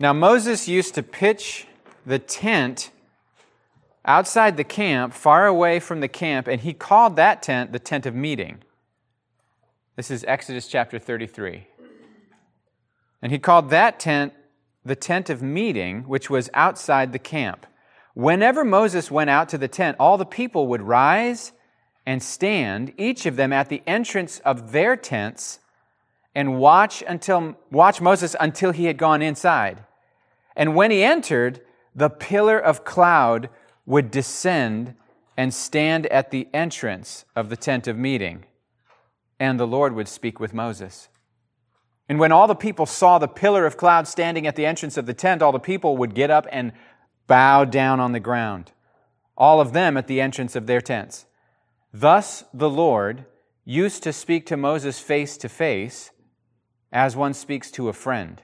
Now, Moses used to pitch the tent outside the camp, far away from the camp, and he called that tent the tent of meeting. This is Exodus chapter 33. And he called that tent the tent of meeting, which was outside the camp. Whenever Moses went out to the tent, all the people would rise and stand, each of them at the entrance of their tents, and watch until watch Moses until he had gone inside. And when he entered, the pillar of cloud would descend and stand at the entrance of the tent of meeting, and the Lord would speak with Moses. And when all the people saw the pillar of cloud standing at the entrance of the tent, all the people would get up and bow down on the ground, all of them at the entrance of their tents. Thus the Lord used to speak to Moses face to face as one speaks to a friend.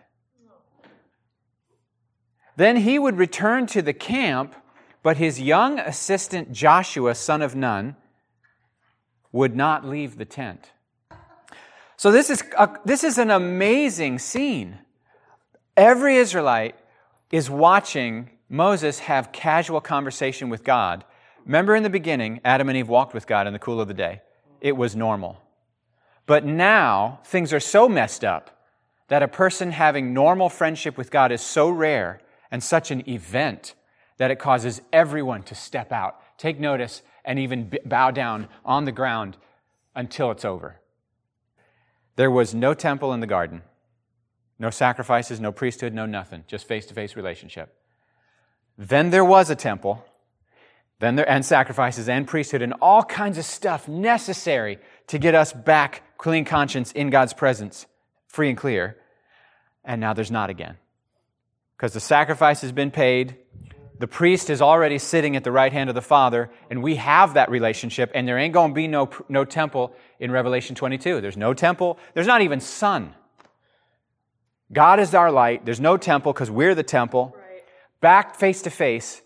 Then he would return to the camp, but his young assistant Joshua, son of Nun, would not leave the tent. So this is, a, this is an amazing scene. Every Israelite is watching Moses have casual conversation with God. Remember in the beginning, Adam and Eve walked with God in the cool of the day. It was normal. But now things are so messed up that a person having normal friendship with God is so rare and such an event that it causes everyone to step out, take notice, and even bow down on the ground until it's over. There was no temple in the garden, no sacrifices, no priesthood, no nothing, just face to face relationship. Then there was a temple, then there, and sacrifices and priesthood and all kinds of stuff necessary to get us back clean conscience in God's presence, free and clear. And now there's not again. Because the sacrifice has been paid, the priest is already sitting at the right hand of the Father, and we have that relationship, and there ain't going to be no, no temple in Revelation 22. There's no temple, there's not even sun. God is our light. There's no temple because we're the temple. Right. Back face to face.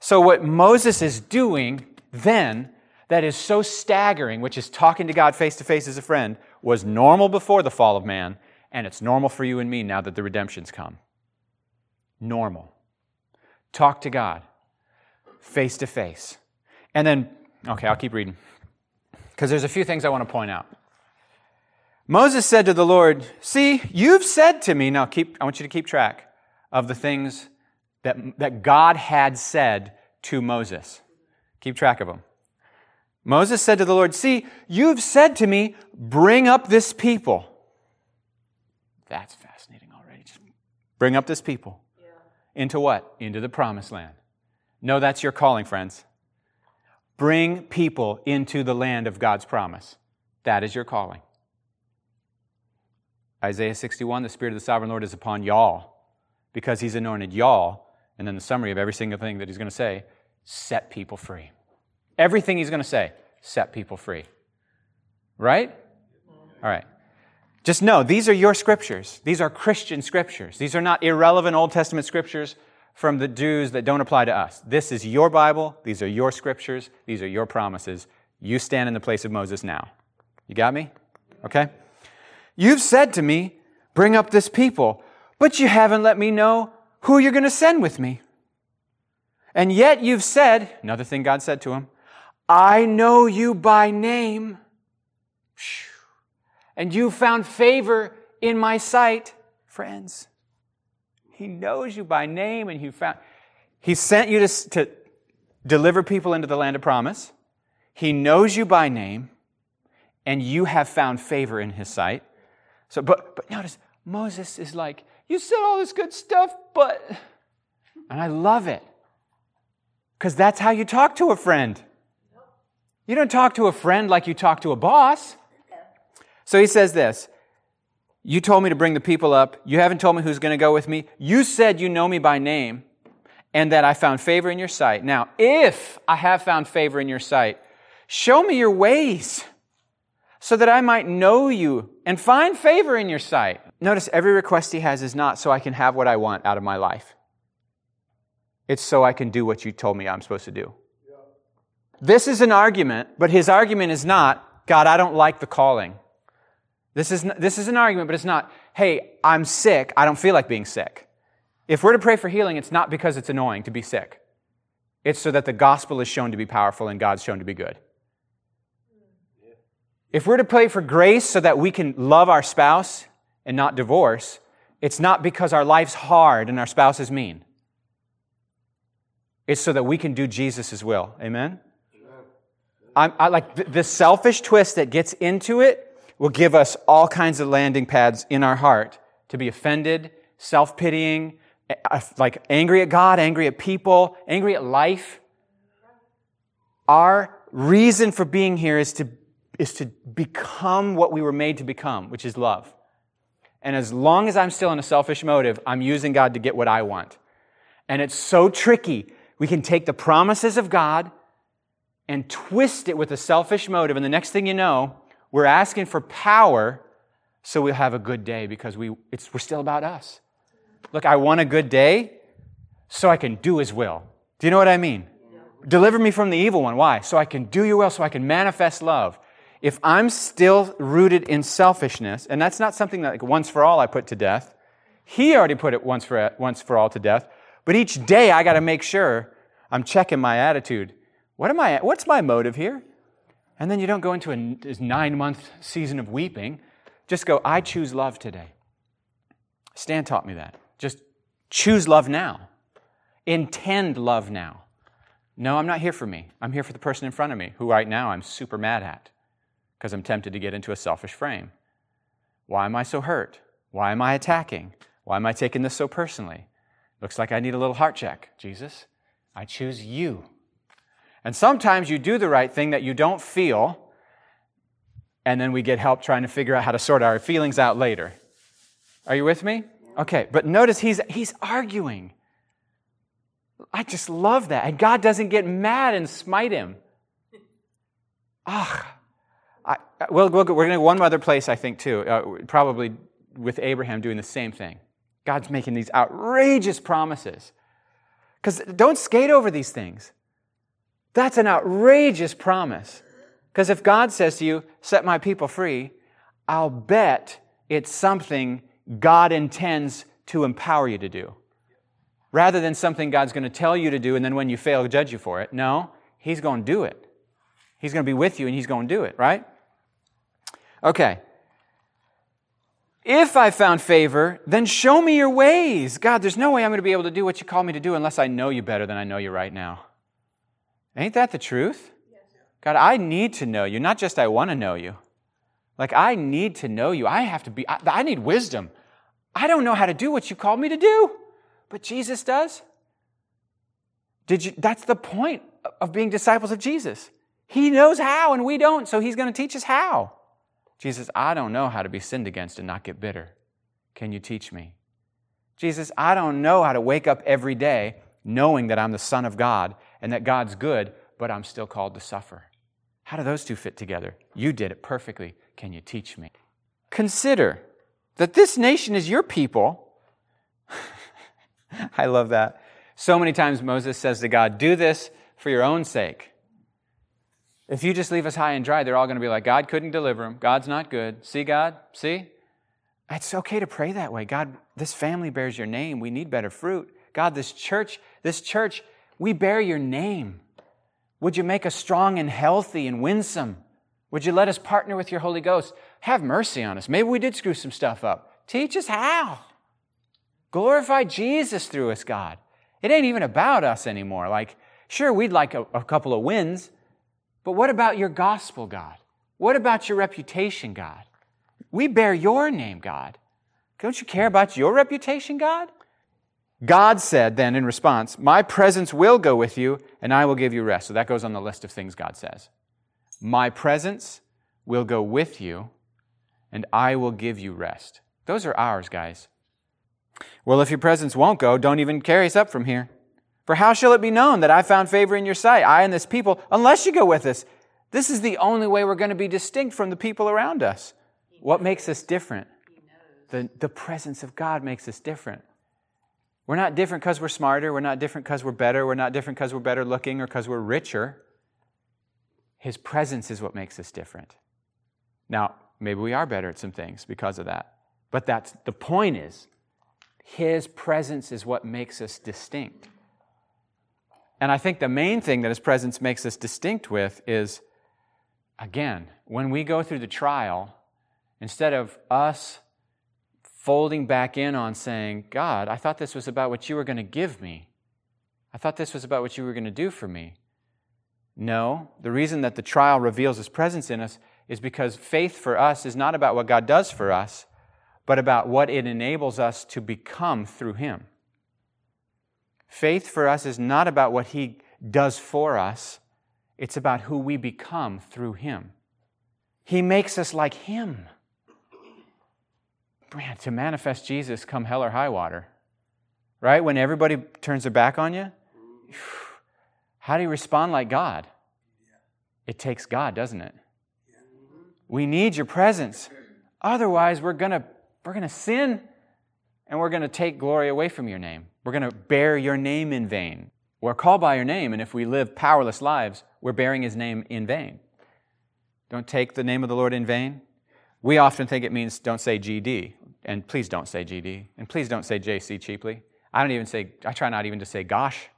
So, what Moses is doing then, that is so staggering, which is talking to God face to face as a friend, was normal before the fall of man, and it's normal for you and me now that the redemption's come. Normal. Talk to God face to face. And then, okay, I'll keep reading because there's a few things I want to point out. Moses said to the Lord, See, you've said to me, now keep, I want you to keep track of the things that, that God had said to Moses. Keep track of them. Moses said to the Lord, See, you've said to me, bring up this people. That's fascinating already. Just bring up this people. Into what? Into the promised land. No, that's your calling, friends. Bring people into the land of God's promise. That is your calling. Isaiah 61, the Spirit of the sovereign Lord is upon y'all because he's anointed y'all. And then the summary of every single thing that he's going to say set people free. Everything he's going to say, set people free. Right? All right. Just know these are your scriptures. These are Christian scriptures. These are not irrelevant Old Testament scriptures from the Jews that don't apply to us. This is your Bible. These are your scriptures. These are your promises. You stand in the place of Moses now. You got me? Okay? You've said to me, Bring up this people, but you haven't let me know who you're going to send with me. And yet you've said, another thing God said to him, I know you by name and you found favor in my sight, friends. He knows you by name and you found, he sent you to, to deliver people into the land of promise. He knows you by name and you have found favor in his sight. So, but, but notice, Moses is like, you said all this good stuff, but, and I love it. Because that's how you talk to a friend. You don't talk to a friend like you talk to a boss. So he says this You told me to bring the people up. You haven't told me who's going to go with me. You said you know me by name and that I found favor in your sight. Now, if I have found favor in your sight, show me your ways so that I might know you and find favor in your sight. Notice every request he has is not so I can have what I want out of my life. It's so I can do what you told me I'm supposed to do. This is an argument, but his argument is not, God, I don't like the calling. This is, this is an argument, but it's not, hey, I'm sick. I don't feel like being sick. If we're to pray for healing, it's not because it's annoying to be sick. It's so that the gospel is shown to be powerful and God's shown to be good. If we're to pray for grace so that we can love our spouse and not divorce, it's not because our life's hard and our spouse is mean. It's so that we can do Jesus' will. Amen? I'm, I like th- this selfish twist that gets into it will give us all kinds of landing pads in our heart to be offended, self pitying, like angry at God, angry at people, angry at life. Our reason for being here is to, is to become what we were made to become, which is love. And as long as I'm still in a selfish motive, I'm using God to get what I want. And it's so tricky. We can take the promises of God and twist it with a selfish motive. And the next thing you know, we're asking for power so we'll have a good day because we, it's, we're still about us. Look, I want a good day so I can do His will. Do you know what I mean? Deliver me from the evil one. Why? So I can do your will, so I can manifest love. If I'm still rooted in selfishness, and that's not something that like once for all I put to death, He already put it once for, once for all to death, but each day I got to make sure I'm checking my attitude. What am I, what's my motive here? And then you don't go into a nine month season of weeping. Just go, I choose love today. Stan taught me that. Just choose love now. Intend love now. No, I'm not here for me. I'm here for the person in front of me who right now I'm super mad at because I'm tempted to get into a selfish frame. Why am I so hurt? Why am I attacking? Why am I taking this so personally? Looks like I need a little heart check. Jesus, I choose you. And sometimes you do the right thing that you don't feel, and then we get help trying to figure out how to sort our feelings out later. Are you with me? Okay, but notice he's, he's arguing. I just love that. And God doesn't get mad and smite him. Ah, I, we'll, we we're going to one other place, I think, too, uh, probably with Abraham doing the same thing. God's making these outrageous promises. Because don't skate over these things. That's an outrageous promise. Because if God says to you, set my people free, I'll bet it's something God intends to empower you to do. Rather than something God's going to tell you to do and then when you fail, judge you for it. No, He's going to do it. He's going to be with you and He's going to do it, right? Okay. If I found favor, then show me your ways. God, there's no way I'm going to be able to do what you call me to do unless I know you better than I know you right now. Ain't that the truth? God, I need to know you, not just I want to know you. Like, I need to know you. I have to be, I, I need wisdom. I don't know how to do what you called me to do, but Jesus does. Did you, that's the point of being disciples of Jesus. He knows how and we don't, so he's going to teach us how. Jesus, I don't know how to be sinned against and not get bitter. Can you teach me? Jesus, I don't know how to wake up every day knowing that I'm the Son of God and that God's good, but I'm still called to suffer. How do those two fit together? You did it perfectly. Can you teach me? Consider that this nation is your people. I love that. So many times Moses says to God, Do this for your own sake. If you just leave us high and dry, they're all going to be like, God couldn't deliver them. God's not good. See, God? See? It's okay to pray that way. God, this family bears your name. We need better fruit. God, this church, this church, we bear your name. Would you make us strong and healthy and winsome? Would you let us partner with your Holy Ghost? Have mercy on us. Maybe we did screw some stuff up. Teach us how. Glorify Jesus through us, God. It ain't even about us anymore. Like, sure, we'd like a, a couple of wins, but what about your gospel, God? What about your reputation, God? We bear your name, God. Don't you care about your reputation, God? God said then in response, My presence will go with you and I will give you rest. So that goes on the list of things God says. My presence will go with you and I will give you rest. Those are ours, guys. Well, if your presence won't go, don't even carry us up from here. For how shall it be known that I found favor in your sight, I and this people, unless you go with us? This is the only way we're going to be distinct from the people around us. What makes us different? The, the presence of God makes us different. We're not different because we're smarter. We're not different because we're better. We're not different because we're better looking or because we're richer. His presence is what makes us different. Now, maybe we are better at some things because of that. But that's the point is, His presence is what makes us distinct. And I think the main thing that His presence makes us distinct with is, again, when we go through the trial, instead of us folding back in on saying, God, I thought this was about what you were going to give me. I thought this was about what you were going to do for me. No, the reason that the trial reveals his presence in us is because faith for us is not about what God does for us, but about what it enables us to become through him. Faith for us is not about what he does for us, it's about who we become through him. He makes us like him man, to manifest Jesus come hell or high water, right? When everybody turns their back on you, how do you respond like God? It takes God, doesn't it? We need your presence. Otherwise, we're going to we're going to sin and we're going to take glory away from your name. We're going to bear your name in vain. We're called by your name, and if we live powerless lives, we're bearing his name in vain. Don't take the name of the Lord in vain. We often think it means don't say GD. And please don't say GD. And please don't say JC cheaply. I don't even say, I try not even to say gosh.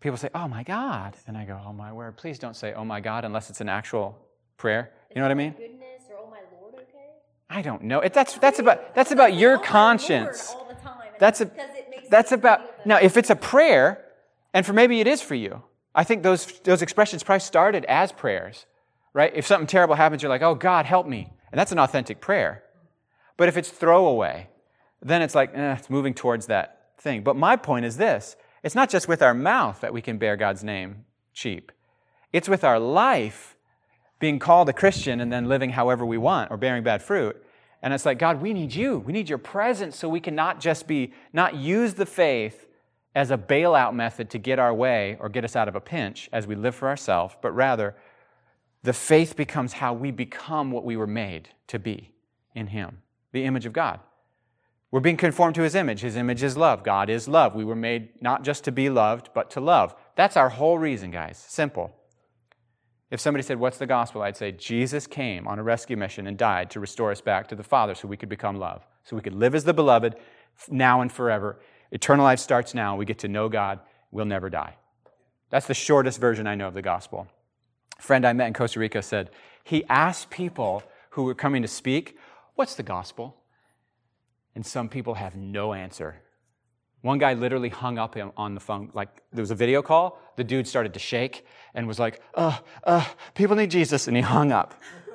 People say, oh my God. And I go, oh my word. Please don't say, oh my God, unless it's an actual prayer. You know what I mean? Goodness or oh my Lord, okay? I don't know. It, that's, that's, about, that's about your Oh conscience. Lord all the time, and That's, a, because it makes that's about, now, if it's a prayer, and for maybe it is for you, I think those, those expressions probably started as prayers, right? If something terrible happens, you're like, oh, God, help me. And that's an authentic prayer. But if it's throwaway, then it's like, eh, it's moving towards that thing. But my point is this it's not just with our mouth that we can bear God's name cheap, it's with our life being called a Christian and then living however we want or bearing bad fruit. And it's like, God, we need you. We need your presence so we can not just be, not use the faith as a bailout method to get our way or get us out of a pinch as we live for ourselves, but rather the faith becomes how we become what we were made to be in Him, the image of God. We're being conformed to His image. His image is love. God is love. We were made not just to be loved, but to love. That's our whole reason, guys. Simple. If somebody said, What's the gospel? I'd say, Jesus came on a rescue mission and died to restore us back to the Father so we could become love, so we could live as the beloved now and forever. Eternal life starts now. We get to know God. We'll never die. That's the shortest version I know of the gospel. A friend I met in Costa Rica said he asked people who were coming to speak, What's the gospel? And some people have no answer. One guy literally hung up on the phone. Like there was a video call. The dude started to shake and was like, uh, uh, people need Jesus. And he hung up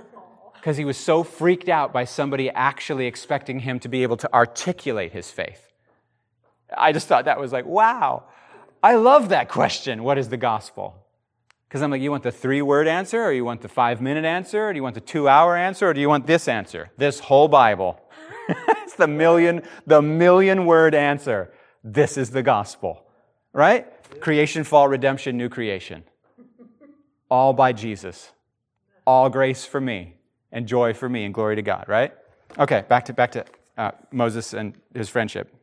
because he was so freaked out by somebody actually expecting him to be able to articulate his faith. I just thought that was like, wow. I love that question. What is the gospel? Because I'm like, you want the three word answer, or you want the five minute answer, or do you want the two hour answer, or do you want this answer? This whole Bible. it's the million, the million word answer. This is the gospel, right? Creation, fall, redemption, new creation. All by Jesus. All grace for me, and joy for me, and glory to God, right? Okay, back to, back to uh, Moses and his friendship.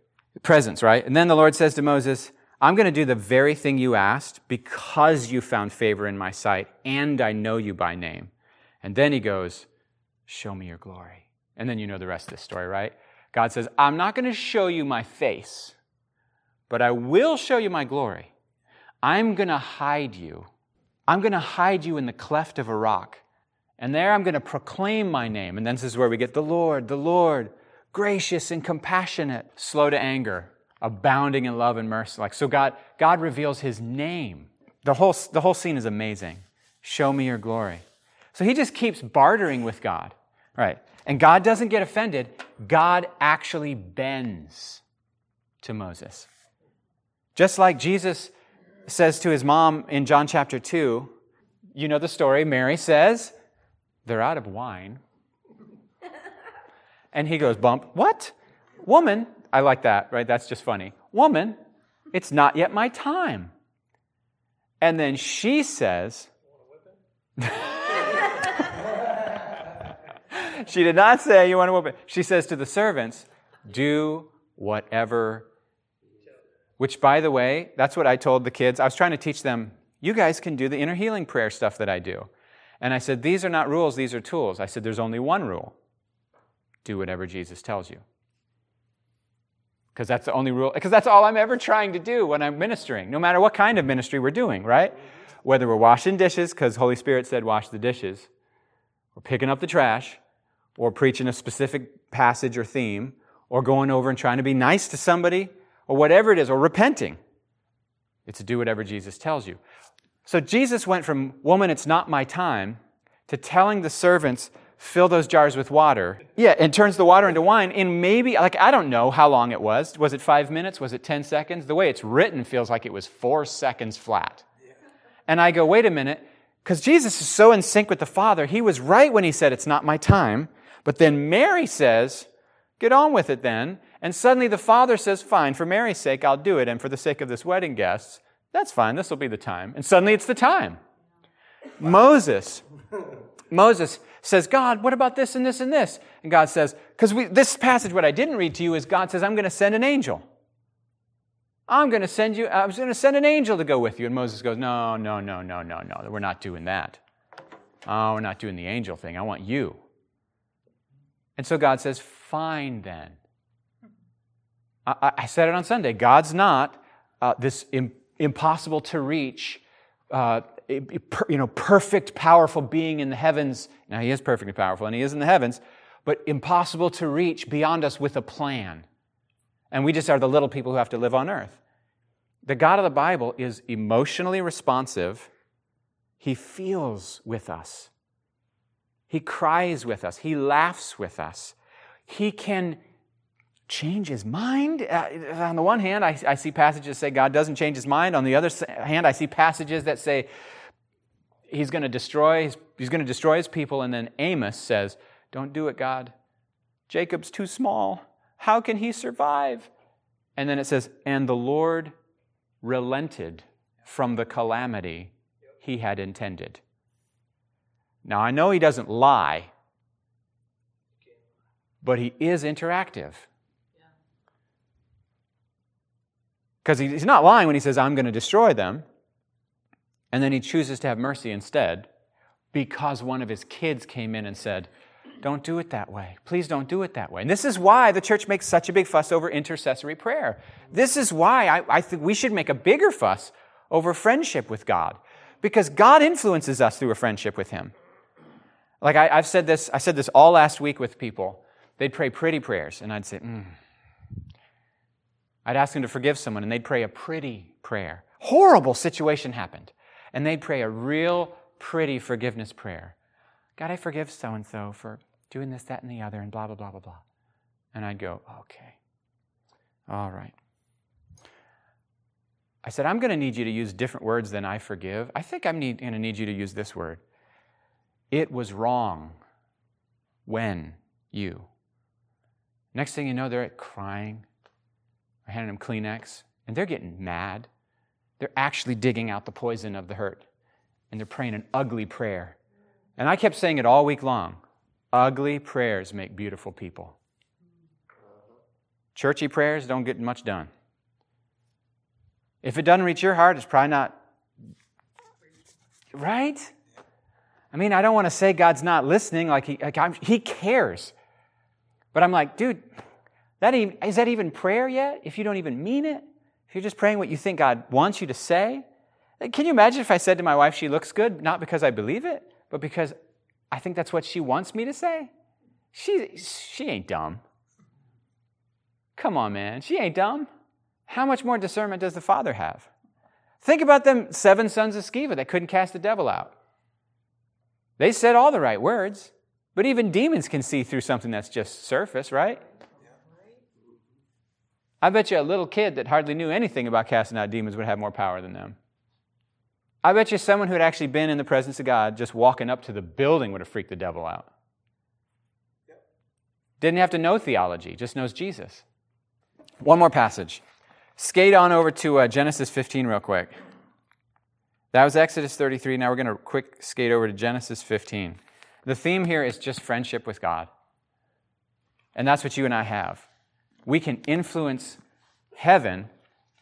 Presence, right? And then the Lord says to Moses, I'm going to do the very thing you asked because you found favor in my sight and I know you by name. And then he goes, Show me your glory. And then you know the rest of the story, right? God says, I'm not going to show you my face, but I will show you my glory. I'm going to hide you. I'm going to hide you in the cleft of a rock. And there I'm going to proclaim my name. And then this is where we get the Lord, the Lord, gracious and compassionate, slow to anger, abounding in love and mercy. Like, so God, God reveals his name. The whole, the whole scene is amazing. Show me your glory. So he just keeps bartering with God. Right. And God doesn't get offended. God actually bends to Moses. Just like Jesus says to his mom in John chapter 2, you know the story. Mary says, They're out of wine. And he goes, Bump, what? Woman, I like that, right? That's just funny. Woman, it's not yet my time. And then she says, she did not say, You want whoop it. She says to the servants, Do whatever. Which, by the way, that's what I told the kids. I was trying to teach them, You guys can do the inner healing prayer stuff that I do. And I said, These are not rules, these are tools. I said, There's only one rule do whatever Jesus tells you. Because that's the only rule, because that's all I'm ever trying to do when I'm ministering, no matter what kind of ministry we're doing, right? Whether we're washing dishes, because Holy Spirit said wash the dishes, or picking up the trash, or preaching a specific passage or theme, or going over and trying to be nice to somebody, or whatever it is, or repenting. It's to do whatever Jesus tells you. So Jesus went from, woman, it's not my time, to telling the servants, fill those jars with water. Yeah, and turns the water into wine in maybe, like, I don't know how long it was. Was it five minutes? Was it 10 seconds? The way it's written feels like it was four seconds flat. And I go, wait a minute, because Jesus is so in sync with the Father. He was right when he said, it's not my time. But then Mary says, get on with it then. And suddenly the Father says, fine, for Mary's sake, I'll do it. And for the sake of this wedding guests, that's fine, this will be the time. And suddenly it's the time. Moses, Moses says, God, what about this and this and this? And God says, because this passage, what I didn't read to you is God says, I'm going to send an angel. I'm going to send you, I was going to send an angel to go with you. And Moses goes, No, no, no, no, no, no. We're not doing that. Oh, we're not doing the angel thing. I want you. And so God says, Fine then. I, I said it on Sunday. God's not uh, this Im- impossible to reach, uh, you know, perfect, powerful being in the heavens. Now, he is perfectly powerful and he is in the heavens, but impossible to reach beyond us with a plan. And we just are the little people who have to live on earth. The God of the Bible is emotionally responsive. He feels with us. He cries with us. He laughs with us. He can change his mind. Uh, on the one hand, I, I see passages that say God doesn't change his mind. On the other hand, I see passages that say he's going to destroy his, he's going to destroy his people. And then Amos says, "Don't do it, God. Jacob's too small. How can he survive?" And then it says, "And the Lord relented from the calamity he had intended." Now I know he doesn't lie, but he is interactive. Because he's not lying when he says, I'm going to destroy them. And then he chooses to have mercy instead because one of his kids came in and said, Don't do it that way. Please don't do it that way. And this is why the church makes such a big fuss over intercessory prayer. This is why I, I think we should make a bigger fuss over friendship with God because God influences us through a friendship with Him. Like I, have said this, I said this all last week with people. They'd pray pretty prayers, and I'd say, mm, I'd ask them to forgive someone, and they'd pray a pretty prayer. Horrible situation happened. And they'd pray a real pretty forgiveness prayer. God, I forgive so and so for doing this, that, and the other, and blah, blah, blah, blah, blah. And I'd go, okay. All right. I said, I'm going to need you to use different words than I forgive. I think I'm going to need you to use this word. It was wrong when you. Next thing you know, they're crying, I handed them Kleenex, and they're getting mad. They're actually digging out the poison of the hurt, and they're praying an ugly prayer. And I kept saying it all week long ugly prayers make beautiful people. Churchy prayers don't get much done. If it doesn't reach your heart, it's probably not. Right? I mean, I don't want to say God's not listening, like He, like he cares. But I'm like, dude, that even, is that even prayer yet? If you don't even mean it? If you're just praying what you think God wants you to say? Can you imagine if I said to my wife, she looks good, not because I believe it, but because I think that's what she wants me to say? She, she ain't dumb. Come on, man. She ain't dumb. How much more discernment does the Father have? Think about them seven sons of Sceva that couldn't cast the devil out. They said all the right words, but even demons can see through something that's just surface, right? I bet you a little kid that hardly knew anything about casting out demons would have more power than them. I bet you someone who had actually been in the presence of God just walking up to the building would have freaked the devil out. Didn't have to know theology, just knows Jesus. One more passage. Skate on over to uh, Genesis 15 real quick. That was Exodus 33. Now we're going to quick skate over to Genesis 15. The theme here is just friendship with God. And that's what you and I have. We can influence heaven,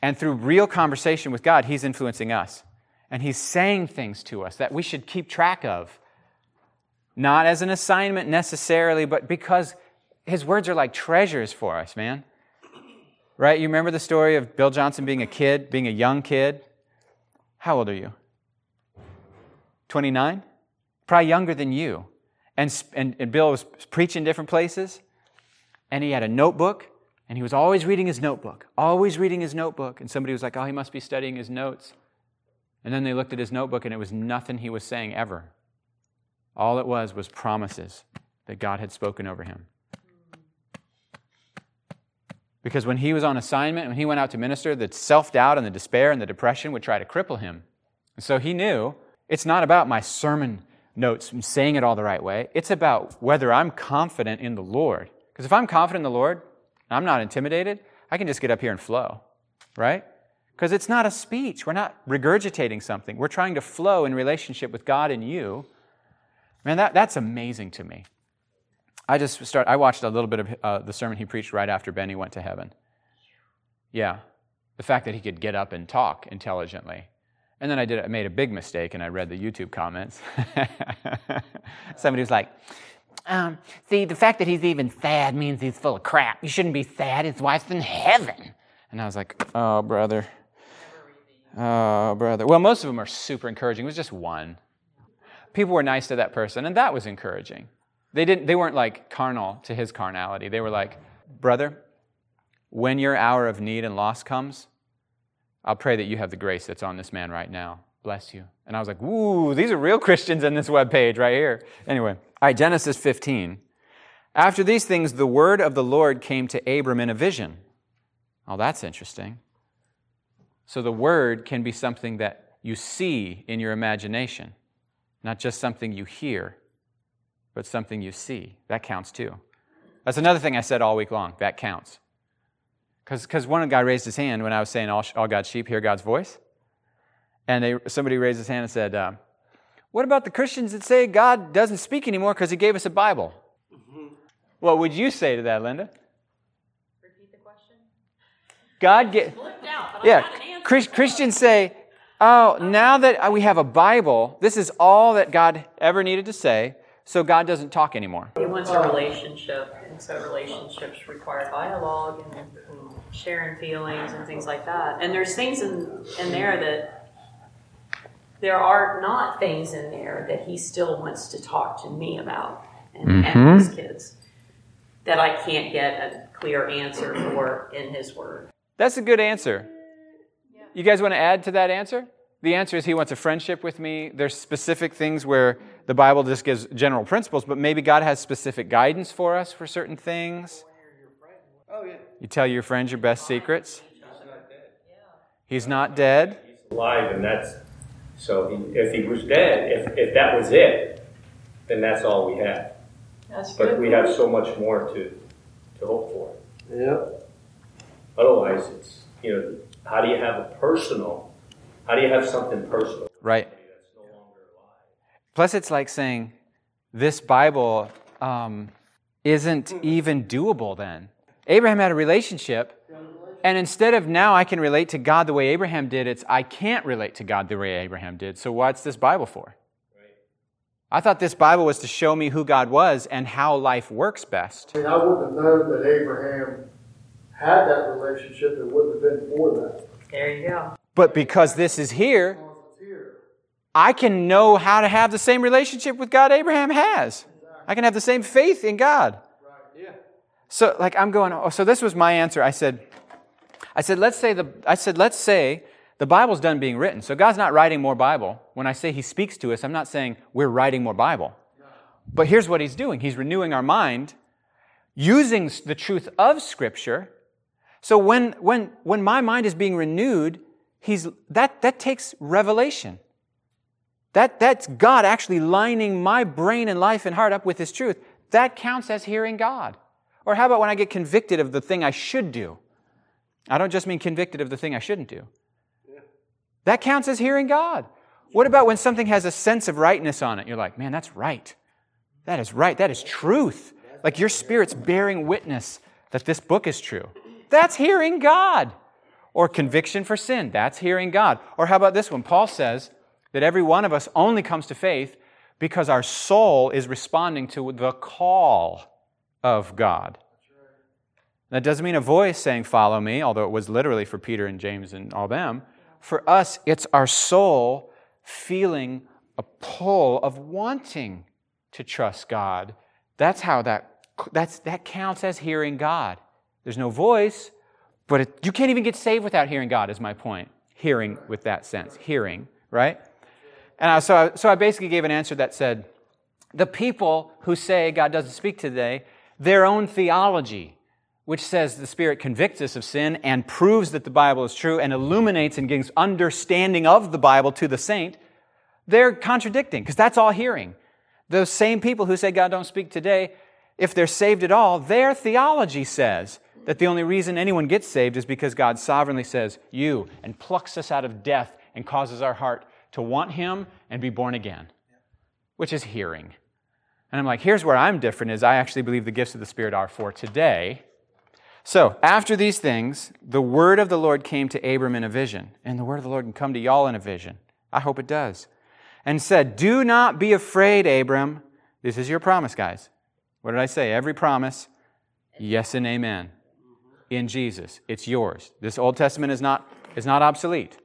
and through real conversation with God, He's influencing us. And He's saying things to us that we should keep track of. Not as an assignment necessarily, but because His words are like treasures for us, man. Right? You remember the story of Bill Johnson being a kid, being a young kid? How old are you? 29? Probably younger than you. And, and, and Bill was preaching different places, and he had a notebook, and he was always reading his notebook, always reading his notebook. And somebody was like, oh, he must be studying his notes. And then they looked at his notebook, and it was nothing he was saying ever. All it was was promises that God had spoken over him. Because when he was on assignment, when he went out to minister, the self doubt and the despair and the depression would try to cripple him. And so he knew it's not about my sermon notes and saying it all the right way. It's about whether I'm confident in the Lord. Because if I'm confident in the Lord, I'm not intimidated, I can just get up here and flow, right? Because it's not a speech. We're not regurgitating something. We're trying to flow in relationship with God and you. Man, that, that's amazing to me. I just start. I watched a little bit of uh, the sermon he preached right after Beni went to heaven. Yeah, the fact that he could get up and talk intelligently. And then I did. I made a big mistake, and I read the YouTube comments. Somebody was like, um, "See, the fact that he's even sad means he's full of crap. You shouldn't be sad. His wife's in heaven." And I was like, "Oh, brother." Oh, brother. Well, most of them are super encouraging. It was just one. People were nice to that person, and that was encouraging. They, didn't, they weren't like carnal to his carnality. They were like, brother, when your hour of need and loss comes, I'll pray that you have the grace that's on this man right now. Bless you. And I was like, ooh, these are real Christians in this web page right here. Anyway, all right, Genesis 15. After these things, the word of the Lord came to Abram in a vision. Oh, that's interesting. So the word can be something that you see in your imagination, not just something you hear but something you see. That counts too. That's another thing I said all week long. That counts. Because one guy raised his hand when I was saying all, all God's sheep hear God's voice. And they, somebody raised his hand and said, uh, What about the Christians that say God doesn't speak anymore because he gave us a Bible? Mm-hmm. What would you say to that, Linda? Repeat the question. God get yeah. Christians say, "Oh, now that we have a Bible, this is all that God ever needed to say so God doesn't talk anymore. He wants a relationship, and so relationships require dialogue and, and sharing feelings and things like that. And there's things in, in there that there are not things in there that he still wants to talk to me about and, mm-hmm. and his kids that I can't get a clear answer for in his word. That's a good answer. You guys want to add to that answer? The answer is he wants a friendship with me. There's specific things where the Bible just gives general principles, but maybe God has specific guidance for us for certain things. You tell your friends your best secrets. He's not dead. He's alive, and that's so. He, if he was dead, if, if that was it, then that's all we have. That's but good. we have so much more to to hope for. Yeah. Otherwise, it's you know, how do you have a personal? How do you have something personal? Right. Plus, it's like saying, this Bible um, isn't even doable then. Abraham had a relationship, and instead of now I can relate to God the way Abraham did, it's I can't relate to God the way Abraham did. So, what's this Bible for? I thought this Bible was to show me who God was and how life works best. I mean, I wouldn't have known that Abraham had that relationship. It wouldn't have been for that. There you go. But because this is here, I can know how to have the same relationship with God Abraham has. I can have the same faith in God. Yeah. So like I'm going, oh, so this was my answer. I said, I said, let's say the I said, let's say the Bible's done being written. So God's not writing more Bible. When I say He speaks to us, I'm not saying we're writing more Bible. But here's what He's doing He's renewing our mind using the truth of Scripture. So when, when, when my mind is being renewed, he's, that, that takes revelation. That, that's God actually lining my brain and life and heart up with His truth. That counts as hearing God. Or how about when I get convicted of the thing I should do? I don't just mean convicted of the thing I shouldn't do. That counts as hearing God. What about when something has a sense of rightness on it? You're like, man, that's right. That is right. That is truth. Like your spirit's bearing witness that this book is true. That's hearing God. Or conviction for sin. That's hearing God. Or how about this one? Paul says, that every one of us only comes to faith because our soul is responding to the call of God. That doesn't mean a voice saying, Follow me, although it was literally for Peter and James and all them. For us, it's our soul feeling a pull of wanting to trust God. That's how that, that's, that counts as hearing God. There's no voice, but it, you can't even get saved without hearing God, is my point. Hearing with that sense. Hearing, right? And I, so, I, so I basically gave an answer that said, the people who say God doesn't speak today, their own theology, which says the Spirit convicts us of sin and proves that the Bible is true and illuminates and gives understanding of the Bible to the saint, they're contradicting because that's all hearing. Those same people who say God don't speak today, if they're saved at all, their theology says that the only reason anyone gets saved is because God sovereignly says, You, and plucks us out of death and causes our heart to want Him and be born again, which is hearing. And I'm like, here's where I'm different is I actually believe the gifts of the Spirit are for today. So, after these things, the word of the Lord came to Abram in a vision, and the word of the Lord can come to y'all in a vision. I hope it does. And said, Do not be afraid, Abram. This is your promise, guys. What did I say? Every promise, yes and amen. In Jesus. It's yours. This Old Testament is not, is not obsolete.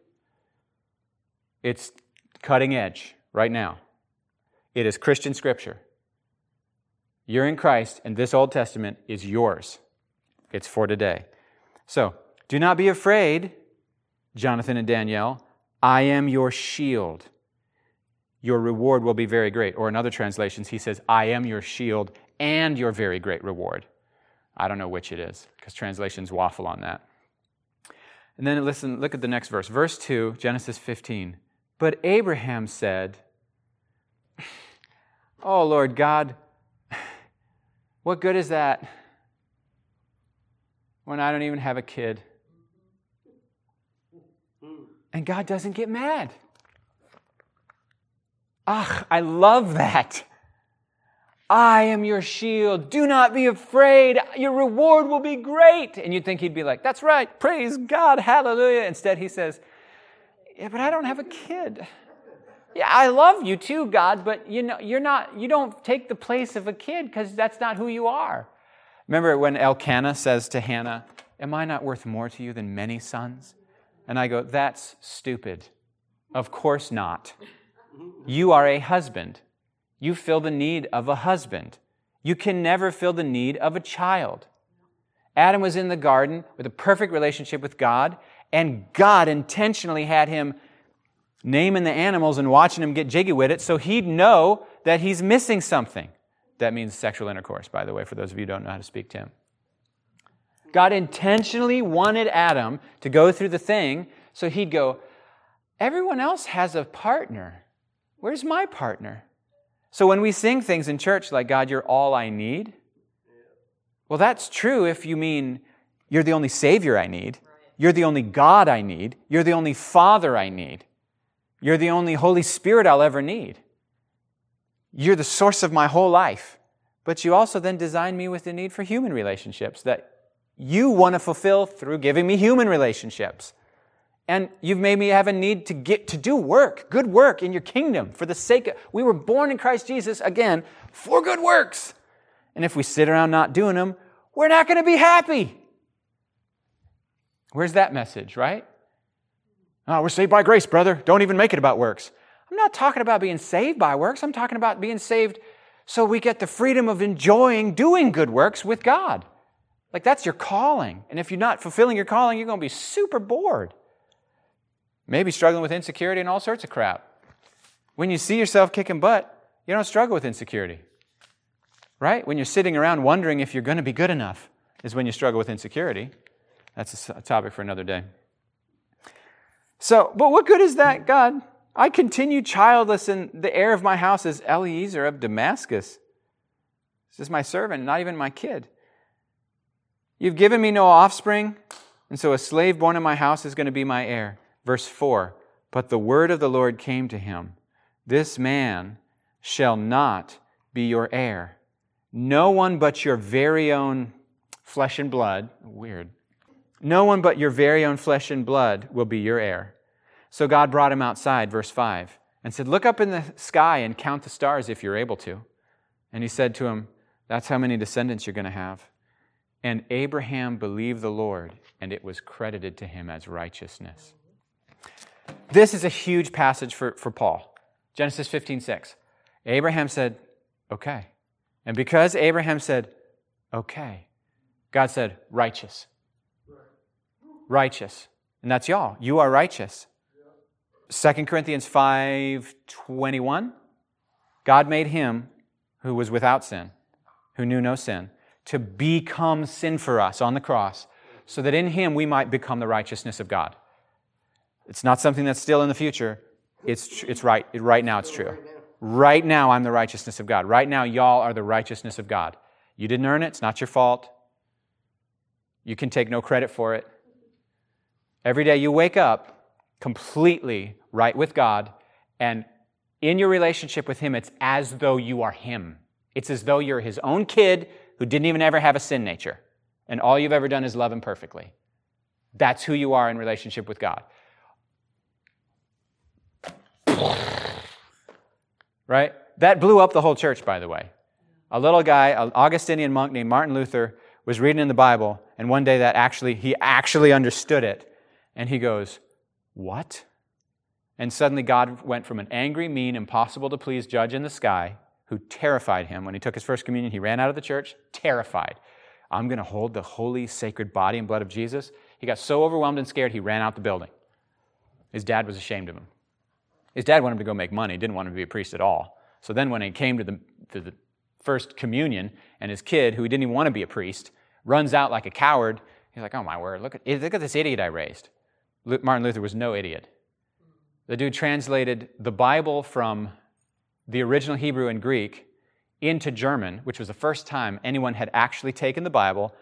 It's cutting edge right now. It is Christian scripture. You're in Christ, and this Old Testament is yours. It's for today. So, do not be afraid, Jonathan and Danielle. I am your shield. Your reward will be very great. Or in other translations, he says, I am your shield and your very great reward. I don't know which it is, because translations waffle on that. And then listen, look at the next verse. Verse 2, Genesis 15. But Abraham said, Oh Lord God, what good is that when I don't even have a kid? And God doesn't get mad. Ah, I love that. I am your shield. Do not be afraid. Your reward will be great. And you'd think he'd be like, That's right. Praise God. Hallelujah. Instead, he says, Yeah, but I don't have a kid. Yeah, I love you too, God, but you know, you're not, you don't take the place of a kid because that's not who you are. Remember when Elkanah says to Hannah, Am I not worth more to you than many sons? And I go, That's stupid. Of course not. You are a husband. You fill the need of a husband. You can never fill the need of a child. Adam was in the garden with a perfect relationship with God, and God intentionally had him naming the animals and watching him get jiggy with it so he'd know that he's missing something. That means sexual intercourse, by the way, for those of you who don't know how to speak to him. God intentionally wanted Adam to go through the thing so he'd go, Everyone else has a partner. Where's my partner? So when we sing things in church like, God, you're all I need, well, that's true if you mean you're the only Savior I need, you're the only God I need, you're the only Father I need. You're the only Holy Spirit I'll ever need. You're the source of my whole life. But you also then designed me with the need for human relationships that you want to fulfill through giving me human relationships. And you've made me have a need to get to do work, good work in your kingdom for the sake of we were born in Christ Jesus again for good works. And if we sit around not doing them, we're not going to be happy. Where's that message, right? Oh, we're saved by grace, brother. Don't even make it about works. I'm not talking about being saved by works. I'm talking about being saved so we get the freedom of enjoying doing good works with God. Like that's your calling. And if you're not fulfilling your calling, you're going to be super bored. Maybe struggling with insecurity and all sorts of crap. When you see yourself kicking butt, you don't struggle with insecurity. Right? When you're sitting around wondering if you're going to be good enough, is when you struggle with insecurity. That's a topic for another day. So, but what good is that, God? I continue childless, and the heir of my house is Eliezer of Damascus. This is my servant, not even my kid. You've given me no offspring, and so a slave born in my house is going to be my heir. Verse 4 But the word of the Lord came to him This man shall not be your heir. No one but your very own flesh and blood, weird, no one but your very own flesh and blood will be your heir. So God brought him outside, verse 5, and said, Look up in the sky and count the stars if you're able to. And he said to him, That's how many descendants you're going to have. And Abraham believed the Lord, and it was credited to him as righteousness. This is a huge passage for, for Paul. Genesis 15, 6. Abraham said, Okay. And because Abraham said, Okay, God said, Righteous. Righteous. And that's y'all. You are righteous. 2 Corinthians 5:21 God made him who was without sin, who knew no sin, to become sin for us on the cross, so that in him we might become the righteousness of God. It's not something that's still in the future. It's, it's right. Right now, it's true. Right now, I'm the righteousness of God. Right now, y'all are the righteousness of God. You didn't earn it. It's not your fault. You can take no credit for it. Every day you wake up completely right with God, and in your relationship with Him, it's as though you are Him. It's as though you're His own kid who didn't even ever have a sin nature, and all you've ever done is love Him perfectly. That's who you are in relationship with God. Right? That blew up the whole church, by the way. A little guy, an Augustinian monk named Martin Luther, was reading in the Bible, and one day that actually, he actually understood it. And he goes, What? And suddenly God went from an angry, mean, impossible to please judge in the sky who terrified him. When he took his first communion, he ran out of the church, terrified. I'm going to hold the holy, sacred body and blood of Jesus. He got so overwhelmed and scared, he ran out the building. His dad was ashamed of him. His dad wanted him to go make money, didn't want him to be a priest at all. So then, when he came to the, to the first communion, and his kid, who he didn't even want to be a priest, runs out like a coward, he's like, Oh my word, look at, look at this idiot I raised. Martin Luther was no idiot. The dude translated the Bible from the original Hebrew and Greek into German, which was the first time anyone had actually taken the Bible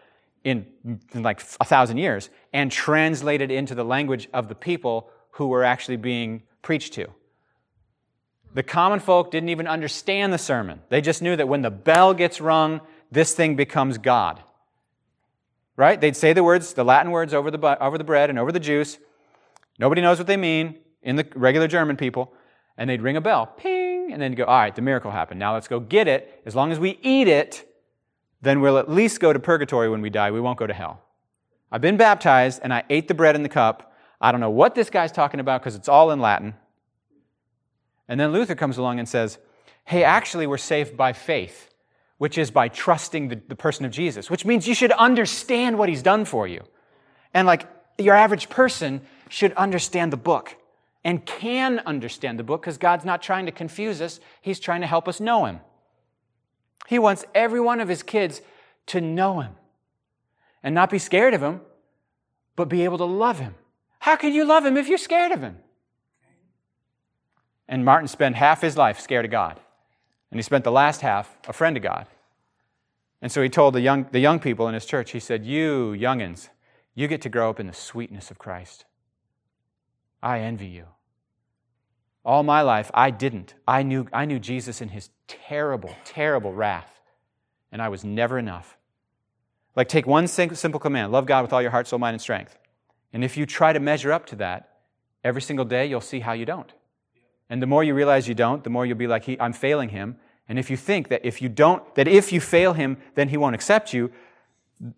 in, in like a thousand years and translated into the language of the people who were actually being preached to. The common folk didn't even understand the sermon. They just knew that when the bell gets rung, this thing becomes God. Right? They'd say the words, the Latin words over the, over the bread and over the juice. Nobody knows what they mean in the regular German people. And they'd ring a bell, ping, and then go, all right, the miracle happened. Now let's go get it. As long as we eat it, then we'll at least go to purgatory when we die. We won't go to hell. I've been baptized and I ate the bread in the cup. I don't know what this guy's talking about because it's all in Latin. And then Luther comes along and says, hey, actually, we're saved by faith, which is by trusting the, the person of Jesus, which means you should understand what he's done for you. And like your average person should understand the book and can understand the book because God's not trying to confuse us, He's trying to help us know Him. He wants every one of His kids to know Him and not be scared of Him, but be able to love Him. How can you love Him if you're scared of Him? And Martin spent half his life scared of God. And he spent the last half a friend of God. And so he told the young, the young people in his church, he said, You youngins, you get to grow up in the sweetness of Christ. I envy you. All my life, I didn't. I knew, I knew Jesus in his terrible, terrible wrath, and I was never enough. Like, take one simple command love God with all your heart, soul, mind, and strength. And if you try to measure up to that every single day, you'll see how you don't. And the more you realize you don't, the more you'll be like, I'm failing him. And if you think that if you don't, that if you fail him, then he won't accept you,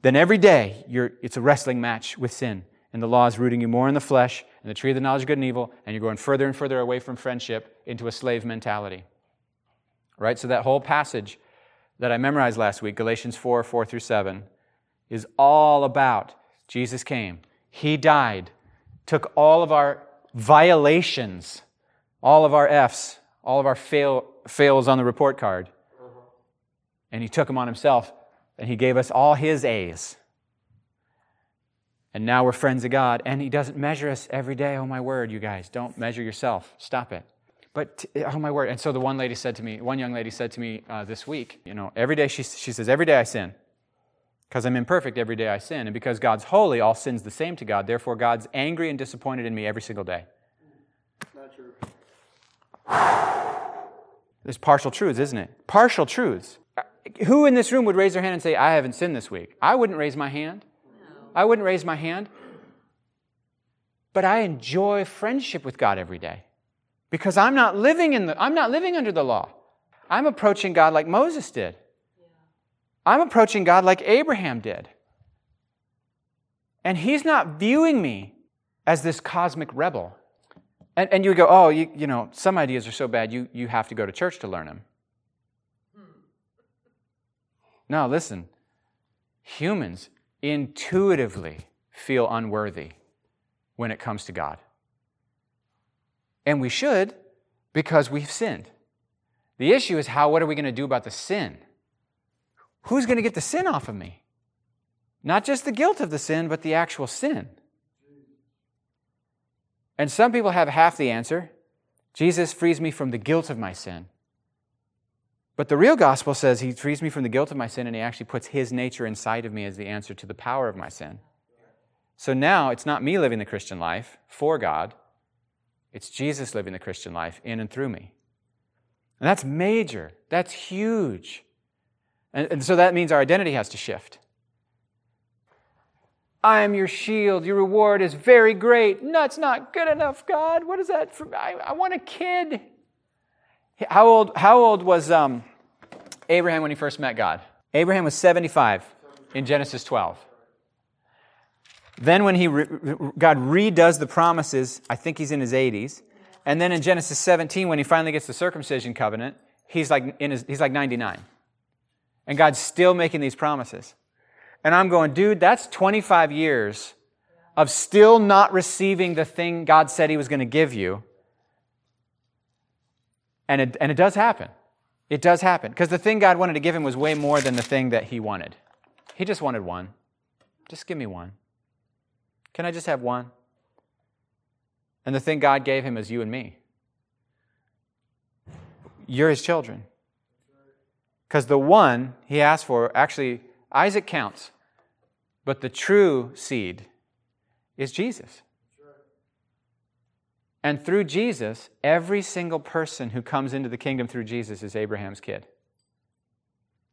then every day it's a wrestling match with sin. And the law is rooting you more in the flesh and the tree of the knowledge of good and evil, and you're going further and further away from friendship into a slave mentality. Right? So that whole passage that I memorized last week, Galatians 4 4 through 7, is all about Jesus came. He died, took all of our violations all of our F's, all of our fail, fails on the report card. And he took them on himself, and he gave us all his A's. And now we're friends of God, and he doesn't measure us every day. Oh, my word, you guys, don't measure yourself. Stop it. But, oh, my word. And so the one lady said to me, one young lady said to me uh, this week, you know, every day, she, she says, every day I sin. Because I'm imperfect, every day I sin. And because God's holy, all sin's the same to God. Therefore, God's angry and disappointed in me every single day. Not true. There's partial truths, isn't it? Partial truths. Who in this room would raise their hand and say, I haven't sinned this week? I wouldn't raise my hand. I wouldn't raise my hand. But I enjoy friendship with God every day because I'm not living in the, I'm not living under the law. I'm approaching God like Moses did. I'm approaching God like Abraham did. And He's not viewing me as this cosmic rebel. And, and you go, oh, you, you know, some ideas are so bad you, you have to go to church to learn them. No, listen. Humans intuitively feel unworthy when it comes to God. And we should because we've sinned. The issue is how, what are we going to do about the sin? Who's going to get the sin off of me? Not just the guilt of the sin, but the actual sin. And some people have half the answer Jesus frees me from the guilt of my sin. But the real gospel says he frees me from the guilt of my sin and he actually puts his nature inside of me as the answer to the power of my sin. So now it's not me living the Christian life for God, it's Jesus living the Christian life in and through me. And that's major, that's huge. And, and so that means our identity has to shift. I am your shield. Your reward is very great. No, it's not good enough, God. What is that? For? I, I want a kid. How old, how old was um, Abraham when he first met God? Abraham was 75 in Genesis 12. Then, when he re, God redoes the promises, I think he's in his 80s. And then in Genesis 17, when he finally gets the circumcision covenant, he's like, in his, he's like 99. And God's still making these promises. And I'm going, dude, that's 25 years of still not receiving the thing God said He was going to give you. And it, and it does happen. It does happen. Because the thing God wanted to give him was way more than the thing that he wanted. He just wanted one. Just give me one. Can I just have one? And the thing God gave him is you and me. You're his children. Because the one he asked for actually Isaac counts, but the true seed is Jesus. And through Jesus, every single person who comes into the kingdom through Jesus is Abraham's kid.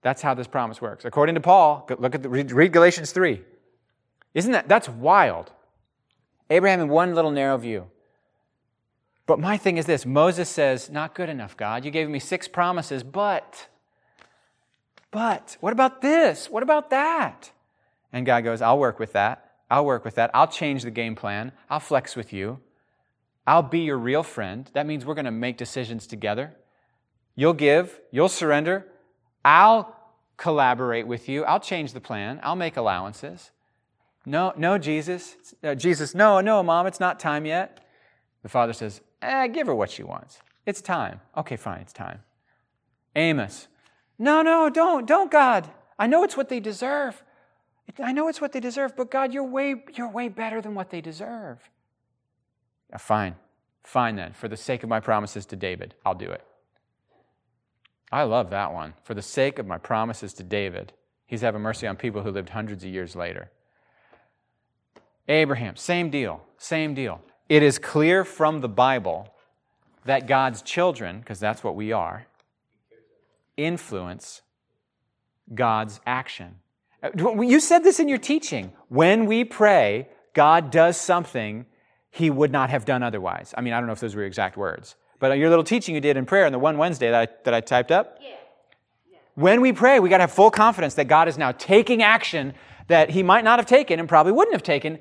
That's how this promise works. According to Paul, look at the, read, Galatians 3. Isn't that that's wild? Abraham in one little narrow view. But my thing is this Moses says, Not good enough, God. You gave me six promises, but but what about this? What about that? And God goes, I'll work with that. I'll work with that. I'll change the game plan. I'll flex with you. I'll be your real friend. That means we're going to make decisions together. You'll give, you'll surrender. I'll collaborate with you. I'll change the plan. I'll make allowances. No, no, Jesus. Uh, Jesus, no, no, mom, it's not time yet. The father says, eh, give her what she wants. It's time. Okay, fine, it's time. Amos, no, no, don't, don't, God. I know it's what they deserve. I know it's what they deserve, but God, you're way, you're way better than what they deserve. Fine, fine then. For the sake of my promises to David, I'll do it. I love that one. For the sake of my promises to David, he's having mercy on people who lived hundreds of years later. Abraham, same deal, same deal. It is clear from the Bible that God's children, because that's what we are, influence God's action. Uh, you said this in your teaching. When we pray, God does something he would not have done otherwise. I mean, I don't know if those were your exact words, but your little teaching you did in prayer on the one Wednesday that I, that I typed up. Yeah. yeah. When we pray, we got to have full confidence that God is now taking action that he might not have taken and probably wouldn't have taken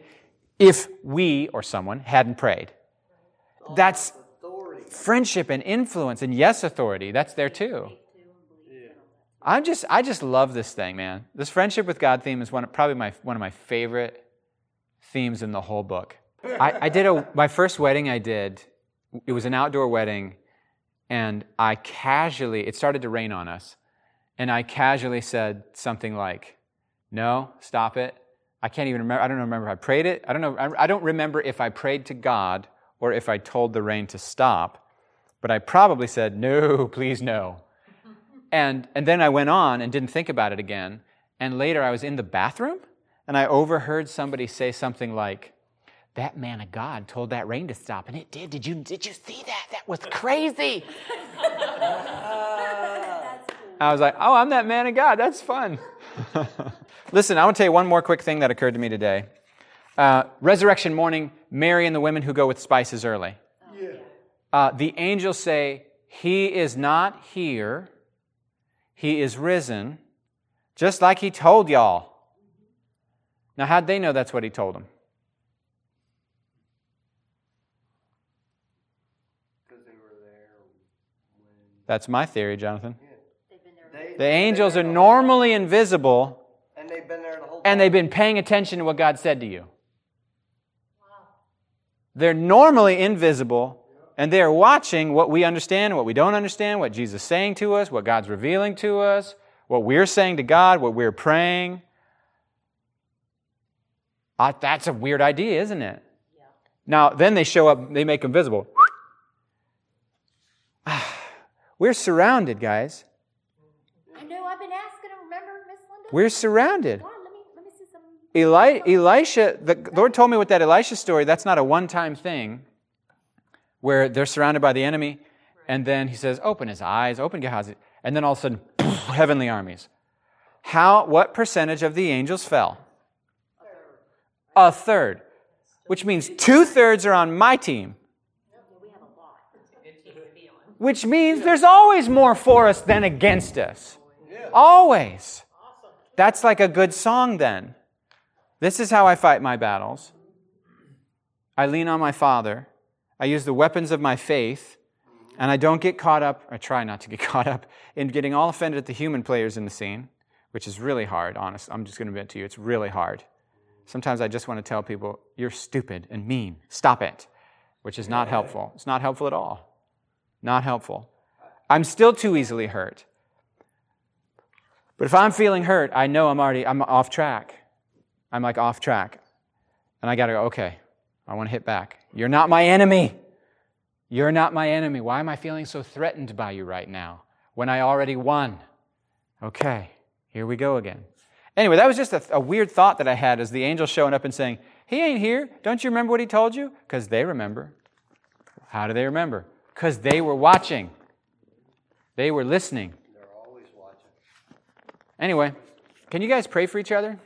if we or someone hadn't prayed. That's friendship and influence, and yes, authority. That's there too. I'm just, I just love this thing, man. This friendship with God theme is one of, probably my, one of my favorite themes in the whole book. I, I did a, my first wedding I did, it was an outdoor wedding, and I casually, it started to rain on us, and I casually said something like, no, stop it. I can't even remember, I don't remember if I prayed it. I don't know, I, I don't remember if I prayed to God or if I told the rain to stop, but I probably said, no, please no. And, and then I went on and didn't think about it again. And later I was in the bathroom and I overheard somebody say something like, that man of God told that rain to stop, and it did. Did you, did you see that? That was crazy. I was like, oh, I'm that man of God. That's fun. Listen, I want to tell you one more quick thing that occurred to me today. Uh, resurrection morning, Mary and the women who go with spices early. Yeah. Uh, the angels say, He is not here, he is risen, just like he told y'all. Now, how'd they know that's what he told them? Because they were there when. That's my theory, Jonathan. They've been there. They, The angels are there the whole- normally invisible, And they've been there the whole time. and they've been paying attention to what God said to you. They're normally invisible, and they're watching what we understand, what we don't understand, what Jesus is saying to us, what God's revealing to us, what we're saying to God, what we're praying. Uh, that's a weird idea, isn't it? Now, then they show up, they make them visible. We're surrounded, guys. I know, I've been asking them, remember, Miss Linda? We're surrounded. God, let me, let me see some. Eli- Elisha, the Lord told me with that Elisha story, that's not a one time thing where they're surrounded by the enemy, and then he says, Open his eyes, open Gehazi, and then all of a sudden, heavenly armies. How, what percentage of the angels fell? A third. Which means two thirds are on my team. Which means there's always more for us than against us. Always. That's like a good song then. This is how I fight my battles. I lean on my Father. I use the weapons of my faith. And I don't get caught up, I try not to get caught up, in getting all offended at the human players in the scene, which is really hard, honest. I'm just going to admit to you, it's really hard. Sometimes I just want to tell people, you're stupid and mean. Stop it. Which is not helpful. It's not helpful at all. Not helpful. I'm still too easily hurt. But if I'm feeling hurt, I know I'm already I'm off track. I'm like off track. And I got to go, okay, I want to hit back. You're not my enemy. You're not my enemy. Why am I feeling so threatened by you right now when I already won? Okay, here we go again. Anyway, that was just a, a weird thought that I had as the angel showing up and saying, He ain't here. Don't you remember what he told you? Because they remember. How do they remember? Because they were watching, they were listening. They're always watching. Anyway, can you guys pray for each other?